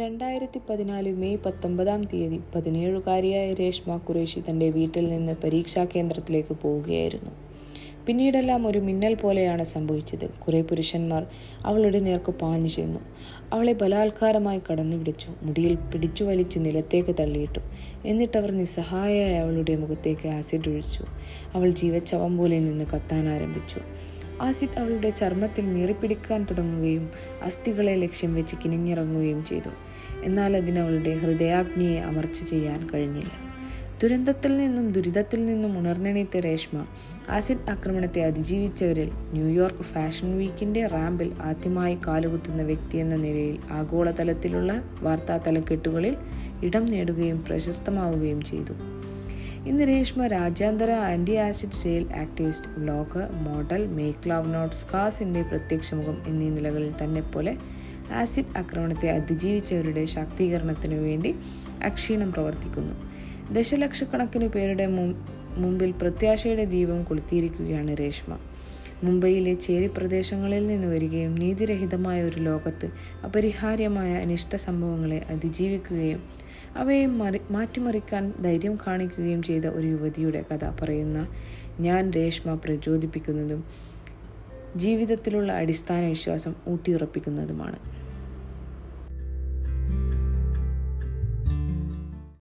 രണ്ടായിരത്തി പതിനാല് മെയ് പത്തൊമ്പതാം തീയതി പതിനേഴുകാരിയായ രേഷ്മ ഖുറേഷി തന്റെ വീട്ടിൽ നിന്ന് പരീക്ഷാ കേന്ദ്രത്തിലേക്ക് പോവുകയായിരുന്നു. പിന്നീടെല്ലാം ഒരു മിന്നൽ പോലെയാണ് സംഭവിച്ചത്. കുറെ പുരുഷന്മാർ അവളുടെ നേർക്ക് പാഞ്ഞു ചെന്നു. അവളെ ബലാത്കാരമായി കടന്നു പിടിച്ചു മുടിയിൽ പിടിച്ചു വലിച്ച് നിലത്തേക്ക് തള്ളിയിട്ടു. എന്നിട്ടവർ നിസ്സഹായയായ അവളുടെ മുഖത്തേക്ക് ആസിഡ് ഒഴിച്ചു. അവൾ ജീവച്ചവം പോലെ നിന്ന് കത്താൻ ആരംഭിച്ചു. ആസിഡ് അവളുടെ ചർമ്മത്തിൽ നീറിപ്പിടിക്കാൻ തുടങ്ങുകയും അസ്ഥികളെ ലക്ഷ്യം വെച്ച് കിനിഞ്ഞിറങ്ങുകയും ചെയ്തു. എന്നാൽ അതിനവളുടെ ഹൃദയാഗ്നിയെ അമർച്ച ചെയ്യാൻ കഴിഞ്ഞില്ല. ദുരന്തത്തിൽ നിന്നും ദുരിതത്തിൽ നിന്നും ഉണർന്നെണീറ്റ രേഷ്മ ആസിഡ് ആക്രമണത്തെ അതിജീവിച്ചവരിൽ ന്യൂയോർക്ക് ഫാഷൻ വീക്കിന്റെ റാമ്പിൽ ആദ്യമായി കാലുകുത്തുന്ന വ്യക്തി എന്ന നിലയിൽ ആഗോളതലത്തിലുള്ള വാർത്താ തലക്കെട്ടുകളിൽ ഇടം നേടുകയും പ്രശസ്തമാവുകയും ചെയ്തു. ഇന്ന് രേഷ്മ രാജ്യാന്തര anti acid sale activist vlogger model make love not സ്കാസിന്റെ പ്രത്യക്ഷമുഖം എന്നീ നിലകളിൽ തന്നെ പോലെ ആസിഡ് ആക്രമണത്തെ അതിജീവിച്ചവരുടെ ശാക്തീകരണത്തിനു വേണ്ടി അക്ഷീണം പ്രവർത്തിക്കുന്നു. ദശലക്ഷക്കണക്കിന് പേരുടെ മുമ്പിൽ പ്രത്യാശയുടെ ദീപം കൊളുത്തിയിരിക്കുകയാണ് രേഷ്മ. മുംബൈയിലെ ചേരി പ്രദേശങ്ങളിൽ നിന്ന് വരികയും നീതിരഹിതമായ ഒരു ലോകത്ത് അപരിഹാര്യമായ അനിഷ്ട സംഭവങ്ങളെ അതിജീവിക്കുകയും അവയെ മറി മാറ്റിമറിക്കാൻ ധൈര്യം കാണിക്കുകയും ചെയ്ത ഒരു യുവതിയുടെ കഥ പറയുന്ന ഞാൻ രേഷ്മ പ്രചോദിപ്പിക്കുന്നതും ജീവിതത്തിലുള്ള അടിസ്ഥാന വിശ്വാസം ഊട്ടിയുറപ്പിക്കുന്നതുമാണ്.